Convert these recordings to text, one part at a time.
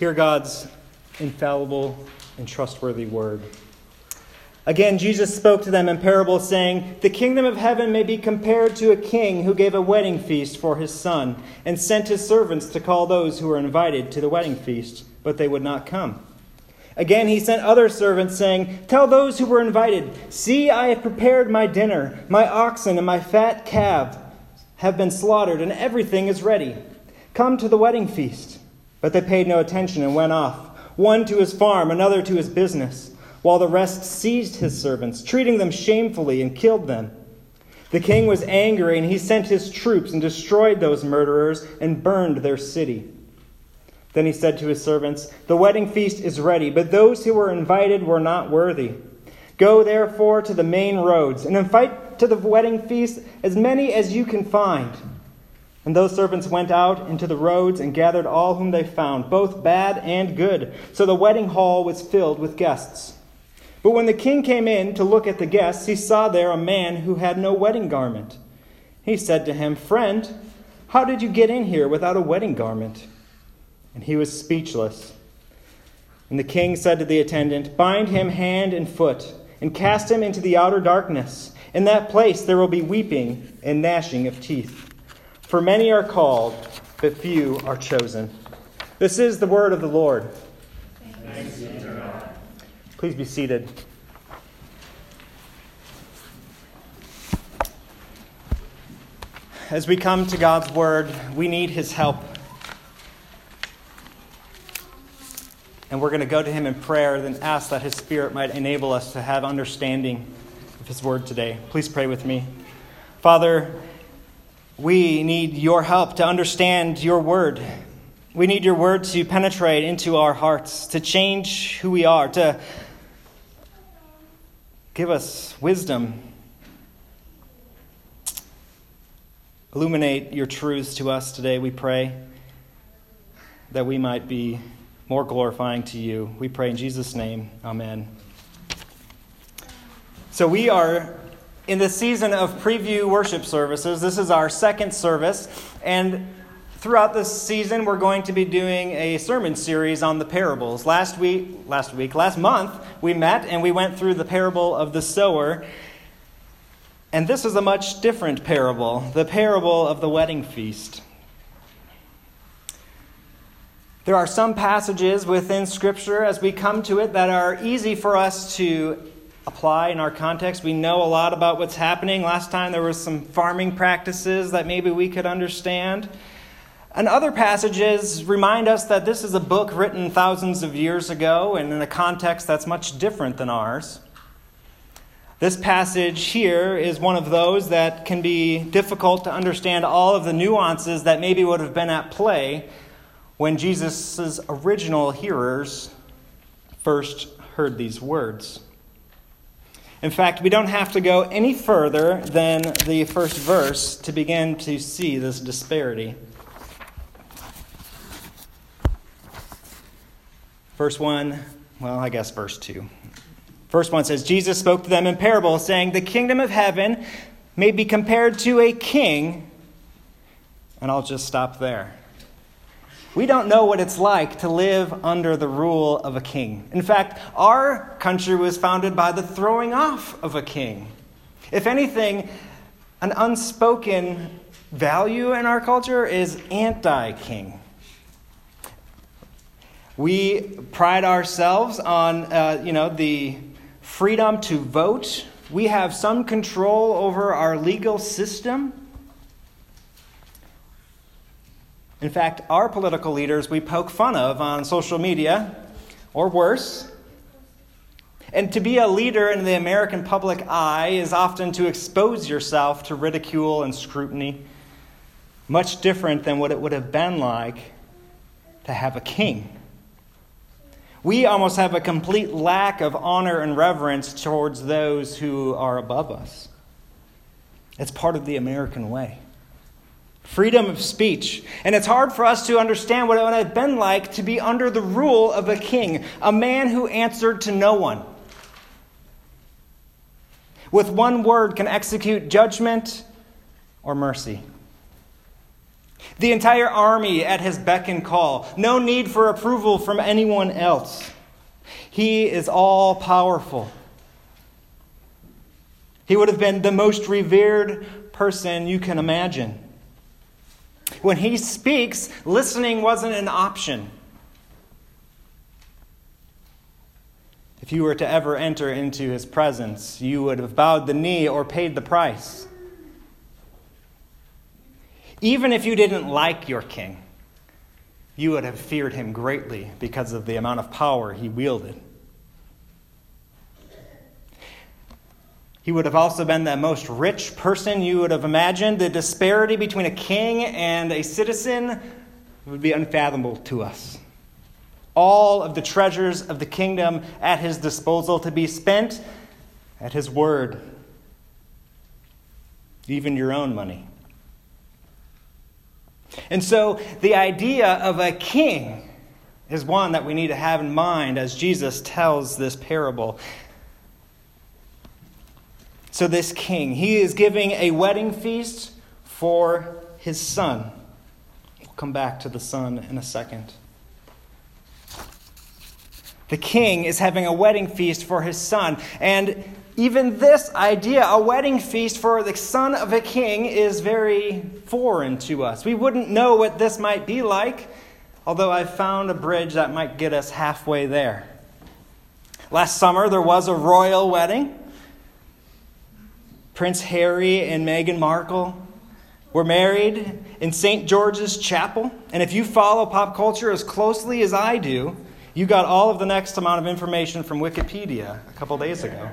Hear God's infallible and trustworthy word. Again, Jesus spoke to them in parables, saying, The kingdom of heaven may be compared to a king who gave a wedding feast for his son, and sent his servants to call those who were invited to the wedding feast, but they would not come. Again, he sent other servants, saying, Tell those who were invited, See, I have prepared my dinner. My oxen and my fat calf have been slaughtered, and everything is ready. Come to the wedding feast. But they paid no attention and went off, one to his farm, another to his business, while the rest seized his servants, treating them shamefully, and killed them. The king was angry, and he sent his troops and destroyed those murderers and burned their city. Then he said to his servants, The wedding feast is ready, but those who were invited were not worthy. Go therefore to the main roads and invite to the wedding feast as many as you can find. And those servants went out into the roads and gathered all whom they found, both bad and good. So the wedding hall was filled with guests. But when the king came in to look at the guests, he saw there a man who had no wedding garment. He said to him, Friend, how did you get in here without a wedding garment? And he was speechless. And the king said to the attendant, Bind him hand and foot, and cast him into the outer darkness. In that place there will be weeping and gnashing of teeth. For many are called, but few are chosen. This is the word of the Lord. Please be seated. As we come to God's word, we need his help. And we're going to go to him in prayer, then ask that his spirit might enable us to have understanding of his word today. Please pray with me. Father, we need your help to understand your word. We need your word to penetrate into our hearts, to change who we are, to give us wisdom. Illuminate your truths to us today, we pray, that we might be more glorifying to you. We pray in Jesus' name. Amen. So, we are in the season of preview worship services. This is our second service. And throughout this season, we're going to be doing a sermon series on the parables. Last week, last week, last month, we met and we went through the parable of the sower. And this is a much different parable the parable of the wedding feast. There are some passages within Scripture as we come to it that are easy for us to apply in our context. We know a lot about what's happening. Last time there was some farming practices that maybe we could understand. And other passages remind us that this is a book written thousands of years ago and in a context that's much different than ours. This passage here is one of those that can be difficult to understand all of the nuances that maybe would have been at play when Jesus' original hearers first heard these words. In fact, we don't have to go any further than the first verse to begin to see this disparity. Verse 1, well, I guess verse 2. Verse 1 says, Jesus spoke to them in parables, saying, The kingdom of heaven may be compared to a king. And I'll just stop there. We don't know what it's like to live under the rule of a king. In fact, our country was founded by the throwing off of a king. If anything, an unspoken value in our culture is anti king. We pride ourselves on, uh, you know, the freedom to vote. We have some control over our legal system. In fact, our political leaders we poke fun of on social media, or worse. And to be a leader in the American public eye is often to expose yourself to ridicule and scrutiny, much different than what it would have been like to have a king. We almost have a complete lack of honor and reverence towards those who are above us. It's part of the American way freedom of speech. And it's hard for us to understand what it would have been like to be under the rule of a king, a man who answered to no one. With one word, can execute judgment or mercy. The entire army at his beck and call. No need for approval from anyone else. He is all powerful. He would have been the most revered person you can imagine. When he speaks, listening wasn't an option. If you were to ever enter into his presence, you would have bowed the knee or paid the price. Even if you didn't like your king, you would have feared him greatly because of the amount of power he wielded. He would have also been the most rich person you would have imagined. The disparity between a king and a citizen would be unfathomable to us. All of the treasures of the kingdom at his disposal to be spent at his word, even your own money. And so the idea of a king is one that we need to have in mind as Jesus tells this parable. So, this king, he is giving a wedding feast for his son. We'll come back to the son in a second. The king is having a wedding feast for his son. And even this idea, a wedding feast for the son of a king, is very foreign to us. We wouldn't know what this might be like, although I've found a bridge that might get us halfway there. Last summer, there was a royal wedding. Prince Harry and Meghan Markle were married in St. George's Chapel. And if you follow pop culture as closely as I do, you got all of the next amount of information from Wikipedia a couple days ago.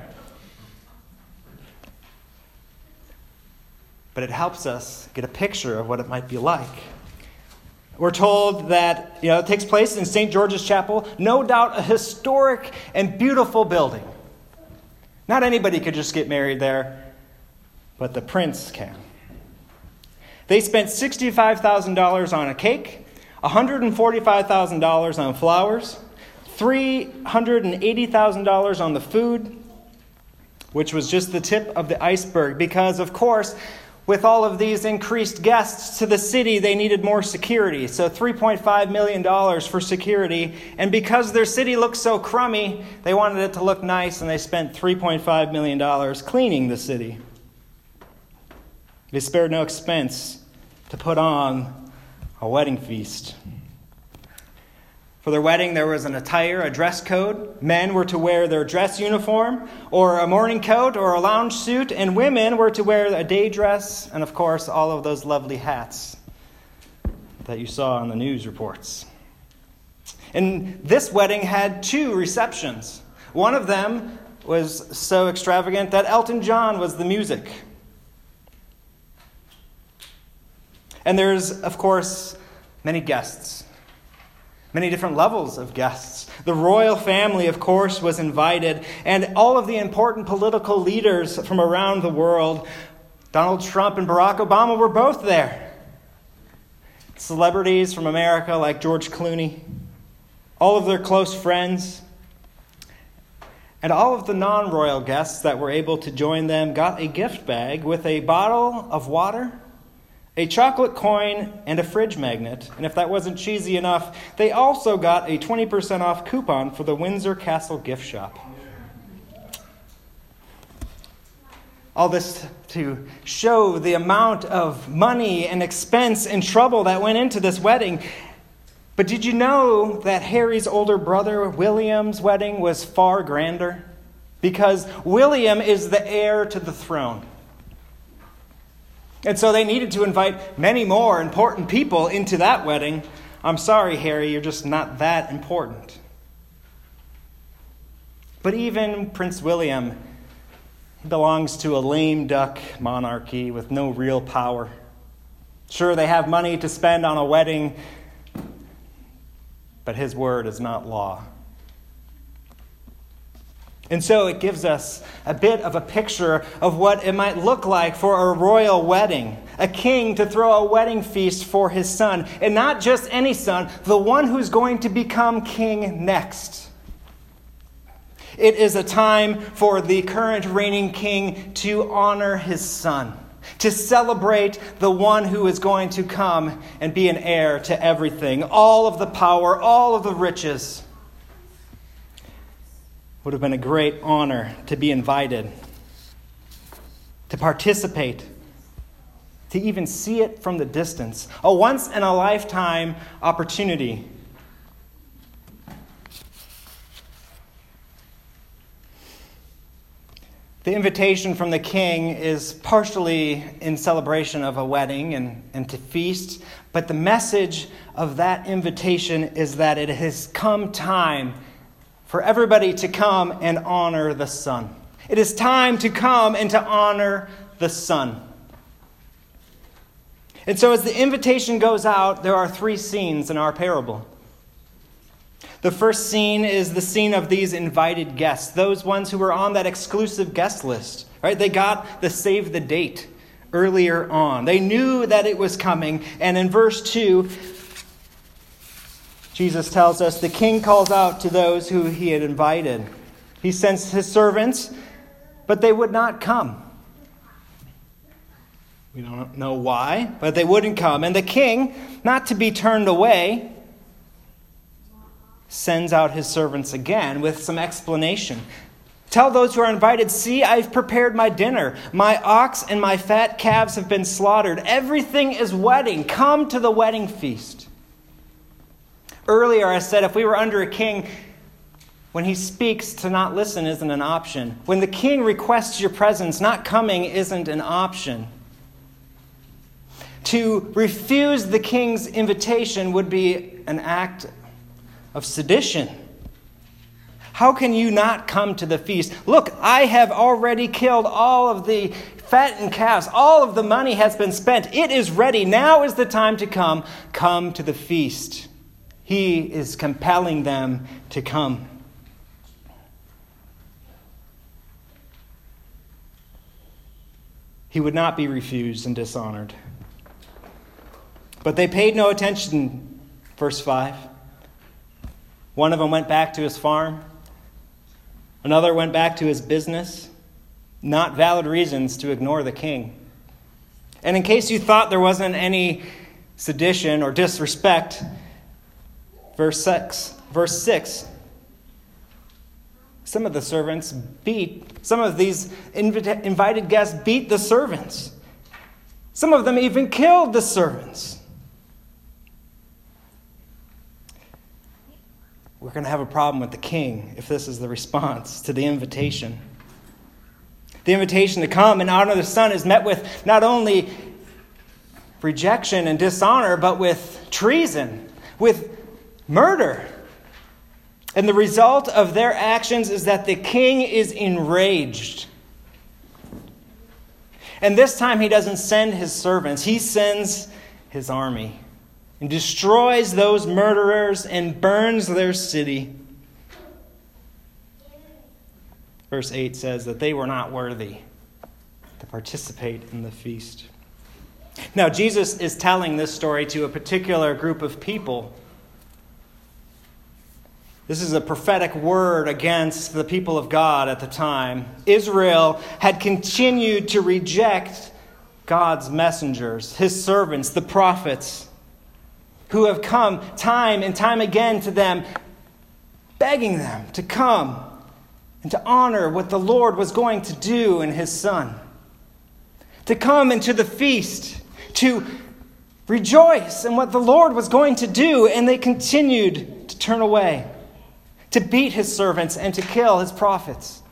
But it helps us get a picture of what it might be like. We're told that you know, it takes place in St. George's Chapel, no doubt a historic and beautiful building. Not anybody could just get married there but the prince can. They spent $65,000 on a cake, $145,000 on flowers, $380,000 on the food, which was just the tip of the iceberg, because, of course, with all of these increased guests to the city, they needed more security. So, $3.5 million for security. And because their city looked so crummy, they wanted it to look nice, and they spent $3.5 million cleaning the city. They spared no expense to put on a wedding feast. For their wedding, there was an attire, a dress code. Men were to wear their dress uniform, or a morning coat, or a lounge suit, and women were to wear a day dress, and of course, all of those lovely hats that you saw on the news reports. And this wedding had two receptions. One of them was so extravagant that Elton John was the music. And there's, of course, many guests, many different levels of guests. The royal family, of course, was invited, and all of the important political leaders from around the world. Donald Trump and Barack Obama were both there. Celebrities from America like George Clooney, all of their close friends, and all of the non royal guests that were able to join them got a gift bag with a bottle of water a chocolate coin, and a fridge magnet. And if that wasn't cheesy enough, they also got a 20% off coupon for the Windsor Castle gift shop. All this to show the amount of money and expense and trouble that went into this wedding. But did you know that Harry's older brother William's wedding was far grander? Because William is the heir to the throne. And so they needed to invite many more important people into that wedding. I'm sorry, Harry, you're just not that important. But even Prince William belongs to a lame duck monarchy with no real power. Sure, they have money to spend on a wedding, but his word is not law. And so it gives us a bit of a picture of what it might look like for a royal wedding. A king to throw a wedding feast for his son. And not just any son, the one who's going to become king next. It is a time for the current reigning king to honor his son, to celebrate the one who is going to come and be an heir to everything, all of the power, all of the riches. Would have been a great honor to be invited, to participate, to even see it from the distance. A once in a lifetime opportunity. The invitation from the king is partially in celebration of a wedding and, and to feast, but the message of that invitation is that it has come time for everybody to come and honor the Son. It is time to come and to honor the Son. And so, as the invitation goes out, there are three scenes in our parable. The first scene is the scene of these invited guests, those ones who were on that exclusive guest list. Right? They got the save the date earlier on. They knew that it was coming. And in verse 2, Jesus tells us the king calls out to those who he had invited. He sends his servants, but they would not come. We don't know why, but they wouldn't come. And the king, not to be turned away, sends out his servants again with some explanation. Tell those who are invited, See, I've prepared my dinner. My ox and my fat calves have been slaughtered. Everything is wedding. Come to the wedding feast. Earlier, I said if we were under a king, when he speaks, to not listen isn't an option. When the king requests your presence, not coming isn't an option. To refuse the king's invitation would be an act of sedition. How can you not come to the feast? Look, I have already killed all of the fattened calves. All of the money has been spent. It is ready. Now is the time to come. Come to the feast. He is compelling them to come. He would not be refused and dishonored. But they paid no attention, verse 5. One of them went back to his farm, another went back to his business. Not valid reasons to ignore the king. And in case you thought there wasn't any sedition or disrespect, verse 6, verse 6 some of the servants beat, some of these invited guests beat the servants. Some of them even killed the servants. we're going to have a problem with the king if this is the response to the invitation. The invitation to come and honor the Son is met with not only rejection and dishonor, but with treason, with murder. And the result of their actions is that the king is enraged. And this time he doesn't send his servants, he sends his army and destroys those murderers and burns their city. Verse 8 says that they were not worthy to participate in the feast. Now, Jesus is telling this story to a particular group of people. This is a prophetic word against the people of God at the time. Israel had continued to reject God's messengers, his servants, the prophets who have come time and time again to them, begging them to come and to honor what the Lord was going to do in his Son. To come into the feast, to rejoice in what the Lord was going to do, and they continued to turn away, to beat his servants, and to kill his prophets.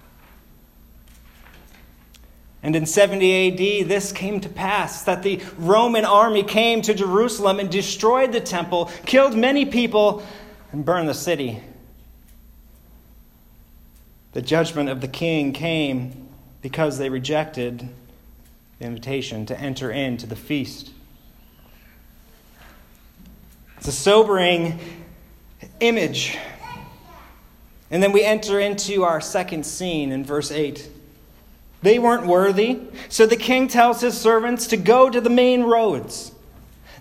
And in 70 AD, this came to pass that the Roman army came to Jerusalem and destroyed the temple, killed many people, and burned the city. The judgment of the king came because they rejected the invitation to enter into the feast. It's a sobering image. And then we enter into our second scene in verse 8. They weren't worthy. So the king tells his servants to go to the main roads.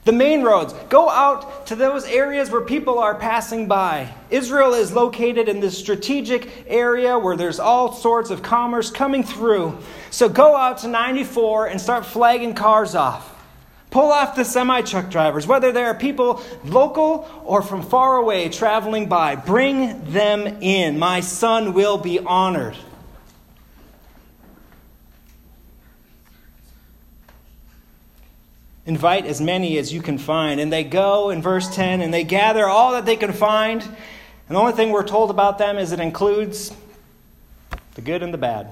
The main roads. Go out to those areas where people are passing by. Israel is located in this strategic area where there's all sorts of commerce coming through. So go out to 94 and start flagging cars off. Pull off the semi truck drivers, whether there are people local or from far away traveling by. Bring them in. My son will be honored. Invite as many as you can find. And they go in verse 10 and they gather all that they can find. And the only thing we're told about them is it includes the good and the bad.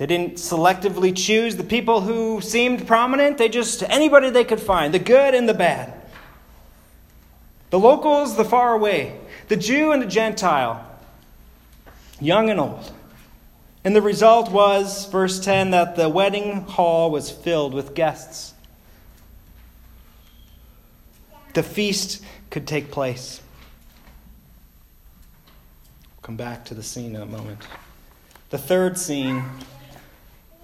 They didn't selectively choose the people who seemed prominent, they just, anybody they could find, the good and the bad. The locals, the far away, the Jew and the Gentile, young and old. And the result was, verse 10, that the wedding hall was filled with guests. The feast could take place. We'll come back to the scene in a moment. The third scene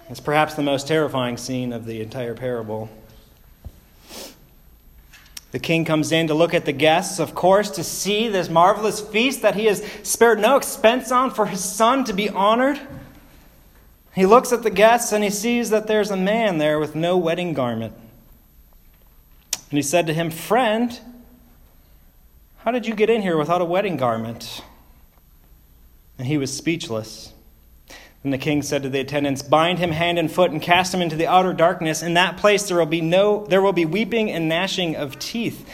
is perhaps the most terrifying scene of the entire parable. The king comes in to look at the guests, of course, to see this marvelous feast that he has spared no expense on for his son to be honored. He looks at the guests and he sees that there's a man there with no wedding garment. And he said to him, Friend, how did you get in here without a wedding garment? And he was speechless. Then the king said to the attendants, Bind him hand and foot and cast him into the outer darkness. In that place there will be no there will be weeping and gnashing of teeth.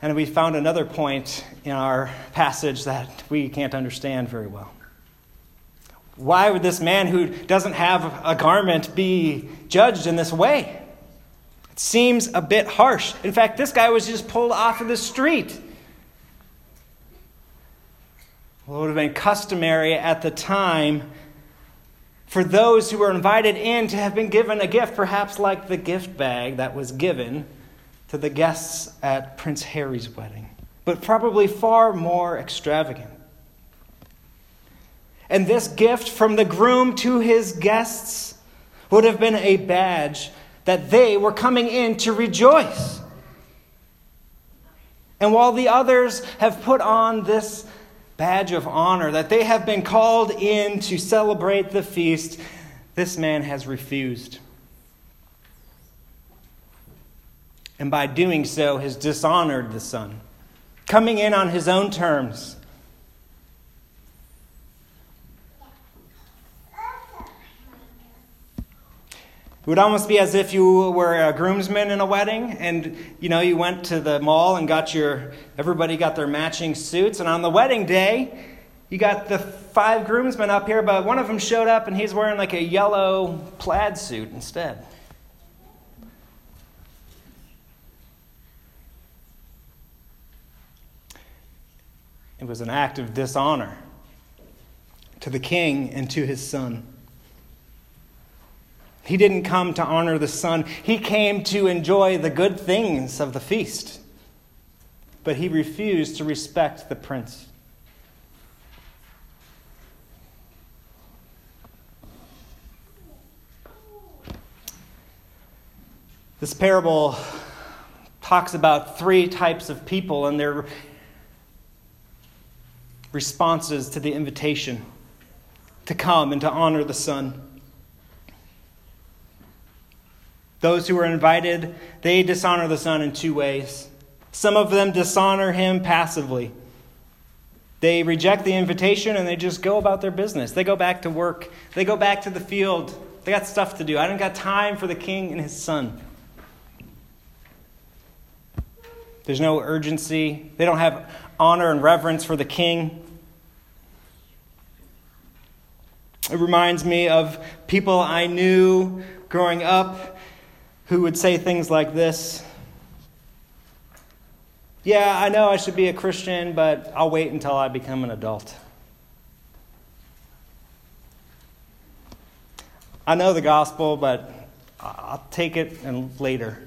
And we found another point in our passage that we can't understand very well. Why would this man who doesn't have a garment be judged in this way? It seems a bit harsh. In fact, this guy was just pulled off of the street. Well, it would have been customary at the time for those who were invited in to have been given a gift, perhaps like the gift bag that was given to the guests at Prince Harry's wedding, but probably far more extravagant. And this gift from the groom to his guests would have been a badge that they were coming in to rejoice. And while the others have put on this badge of honor, that they have been called in to celebrate the feast, this man has refused. And by doing so, has dishonored the son, coming in on his own terms It would almost be as if you were a groomsman in a wedding and you know you went to the mall and got your everybody got their matching suits and on the wedding day you got the five groomsmen up here but one of them showed up and he's wearing like a yellow plaid suit instead. It was an act of dishonor to the king and to his son. He didn't come to honor the Son, he came to enjoy the good things of the feast. But he refused to respect the prince. This parable talks about three types of people and their responses to the invitation to come and to honor the Son. Those who are invited, they dishonor the Son in two ways. Some of them dishonor him passively. They reject the invitation and they just go about their business. They go back to work. They go back to the field. They got stuff to do. I don't got time for the king and his son. There's no urgency. They don't have honor and reverence for the king. It reminds me of people I knew growing up who would say things like this Yeah, I know I should be a Christian, but I'll wait until I become an adult. I know the gospel, but I'll take it and later.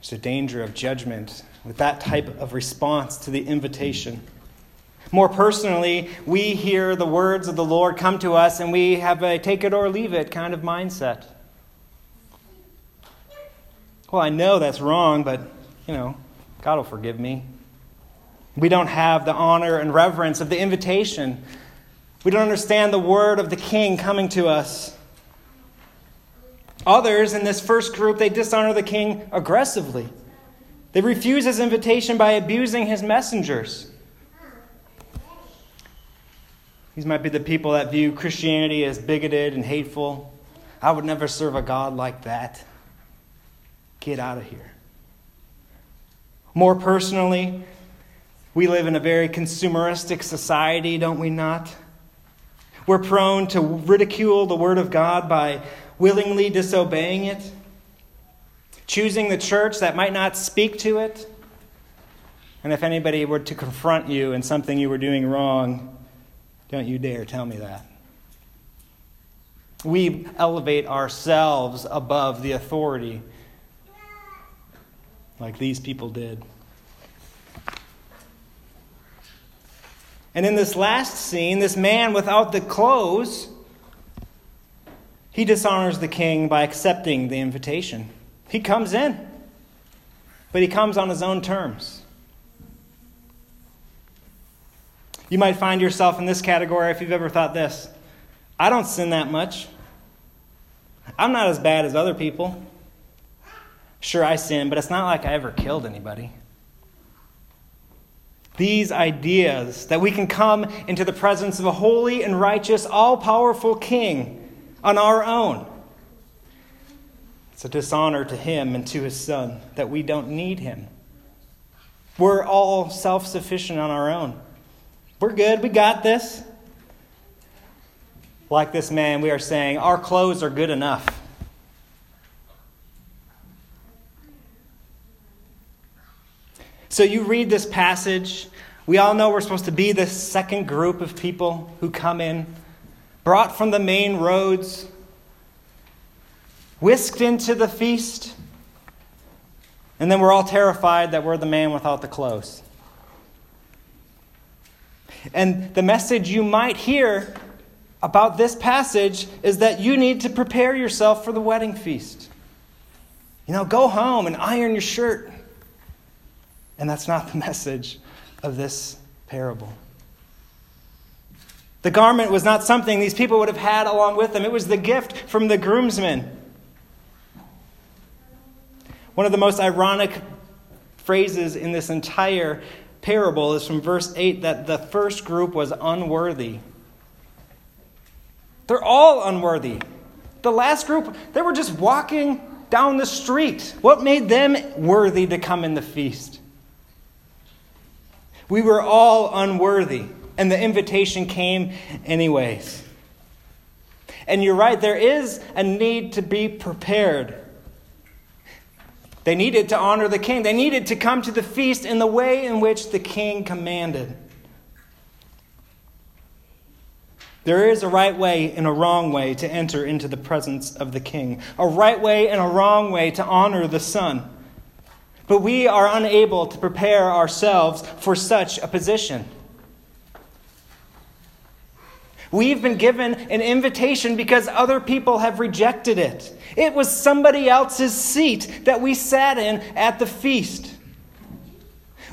There's a danger of judgment with that type of response to the invitation. More personally, we hear the words of the Lord come to us and we have a take it or leave it kind of mindset. Well, I know that's wrong, but, you know, God will forgive me. We don't have the honor and reverence of the invitation. We don't understand the word of the king coming to us. Others in this first group, they dishonor the king aggressively. They refuse his invitation by abusing his messengers. These might be the people that view Christianity as bigoted and hateful. I would never serve a God like that. Get out of here. More personally, we live in a very consumeristic society, don't we not? We're prone to ridicule the Word of God by willingly disobeying it, choosing the church that might not speak to it. And if anybody were to confront you in something you were doing wrong, don't you dare tell me that. We elevate ourselves above the authority like these people did. And in this last scene, this man without the clothes, he dishonors the king by accepting the invitation. He comes in, but he comes on his own terms. You might find yourself in this category if you've ever thought this I don't sin that much. I'm not as bad as other people. Sure, I sin, but it's not like I ever killed anybody. These ideas that we can come into the presence of a holy and righteous, all powerful king on our own. It's a dishonor to him and to his son that we don't need him. We're all self sufficient on our own. We're good. We got this. Like this man, we are saying, our clothes are good enough. So you read this passage. We all know we're supposed to be this second group of people who come in, brought from the main roads, whisked into the feast, and then we're all terrified that we're the man without the clothes. And the message you might hear about this passage is that you need to prepare yourself for the wedding feast. You know, go home and iron your shirt. And that's not the message of this parable. The garment was not something these people would have had along with them, it was the gift from the groomsmen. One of the most ironic phrases in this entire parable is from verse 8 that the first group was unworthy. They're all unworthy. The last group, they were just walking down the street. What made them worthy to come in the feast? We were all unworthy, and the invitation came anyways. And you're right, there is a need to be prepared. They needed to honor the king. They needed to come to the feast in the way in which the king commanded. There is a right way and a wrong way to enter into the presence of the king, a right way and a wrong way to honor the son but we are unable to prepare ourselves for such a position. We've been given an invitation because other people have rejected it. It was somebody else's seat that we sat in at the feast.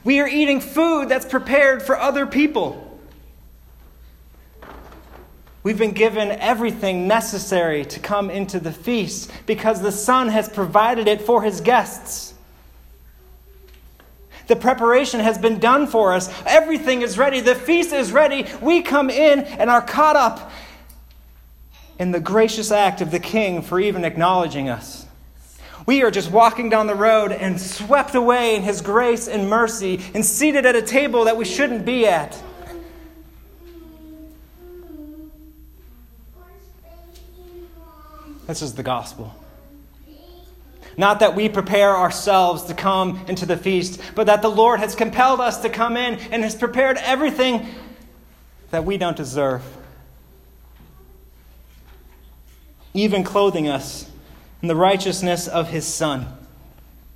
We are eating food that's prepared for other people. We've been given everything necessary to come into the feast because the Son has provided it for his guests. The preparation has been done for us. Everything is ready. The feast is ready. We come in and are caught up in the gracious act of the king for even acknowledging us. We are just walking down the road and swept away in his grace and mercy and seated at a table that we shouldn't be at. This is the gospel. Not that we prepare ourselves to come into the feast, but that the Lord has compelled us to come in and has prepared everything that we don't deserve. Even clothing us in the righteousness of his Son.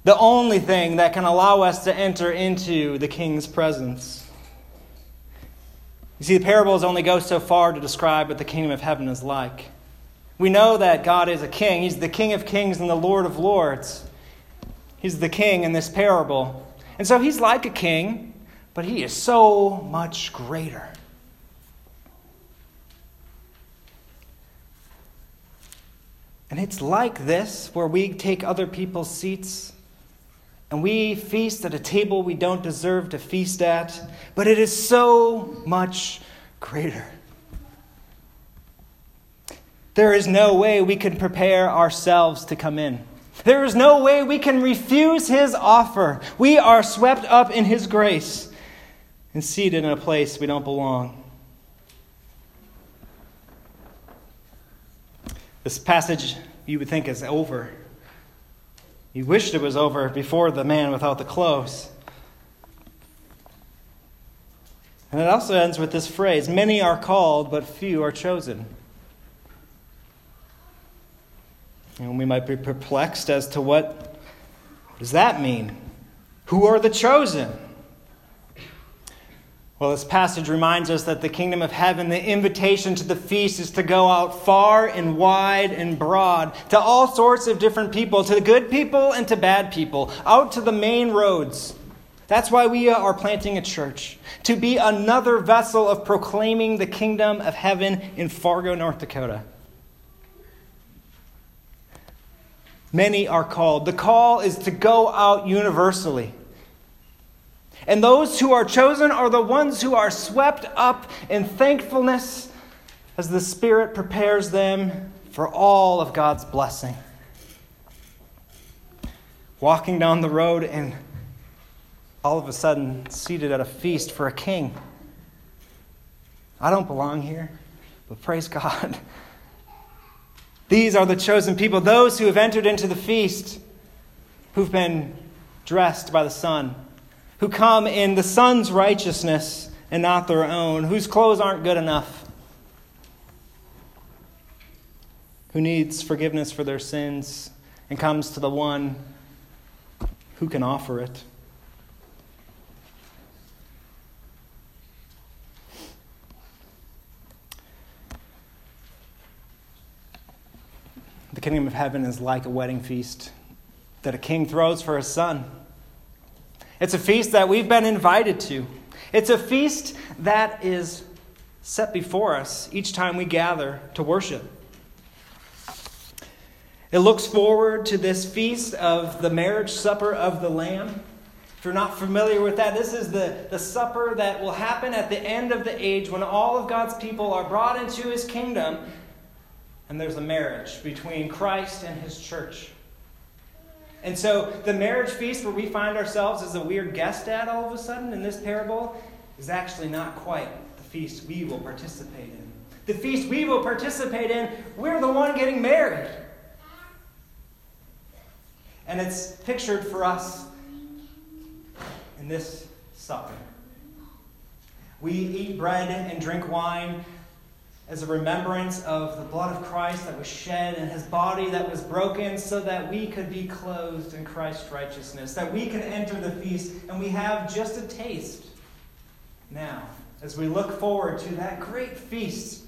The only thing that can allow us to enter into the King's presence. You see, the parables only go so far to describe what the kingdom of heaven is like. We know that God is a king. He's the King of kings and the Lord of lords. He's the king in this parable. And so he's like a king, but he is so much greater. And it's like this where we take other people's seats and we feast at a table we don't deserve to feast at, but it is so much greater. There is no way we can prepare ourselves to come in. There is no way we can refuse his offer. We are swept up in his grace and seated in a place we don't belong. This passage you would think is over. You wished it was over before the man without the clothes. And it also ends with this phrase Many are called, but few are chosen. And we might be perplexed as to what, what does that mean? Who are the chosen? Well, this passage reminds us that the kingdom of heaven, the invitation to the feast, is to go out far and wide and broad to all sorts of different people, to the good people and to bad people, out to the main roads. That's why we are planting a church, to be another vessel of proclaiming the kingdom of heaven in Fargo, North Dakota. Many are called. The call is to go out universally. And those who are chosen are the ones who are swept up in thankfulness as the Spirit prepares them for all of God's blessing. Walking down the road and all of a sudden seated at a feast for a king. I don't belong here, but praise God. These are the chosen people, those who have entered into the feast, who've been dressed by the Son who come in the Son's righteousness and not their own, whose clothes aren't good enough, who needs forgiveness for their sins and comes to the one who can offer it. The kingdom of heaven is like a wedding feast that a king throws for his son. It's a feast that we've been invited to. It's a feast that is set before us each time we gather to worship. It looks forward to this feast of the marriage supper of the Lamb. If you're not familiar with that, this is the, the supper that will happen at the end of the age when all of God's people are brought into his kingdom and there's a marriage between Christ and his church. And so the marriage feast where we find ourselves as a weird guest at all of a sudden in this parable is actually not quite the feast we will participate in. The feast we will participate in, we're the one getting married. And it's pictured for us in this supper. We eat bread and drink wine as a remembrance of the blood of Christ that was shed and his body that was broken so that we could be clothed in Christ's righteousness, that we can enter the feast and we have just a taste now as we look forward to that great feast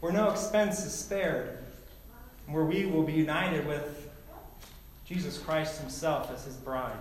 where no expense is spared, where we will be united with Jesus Christ himself as his bride.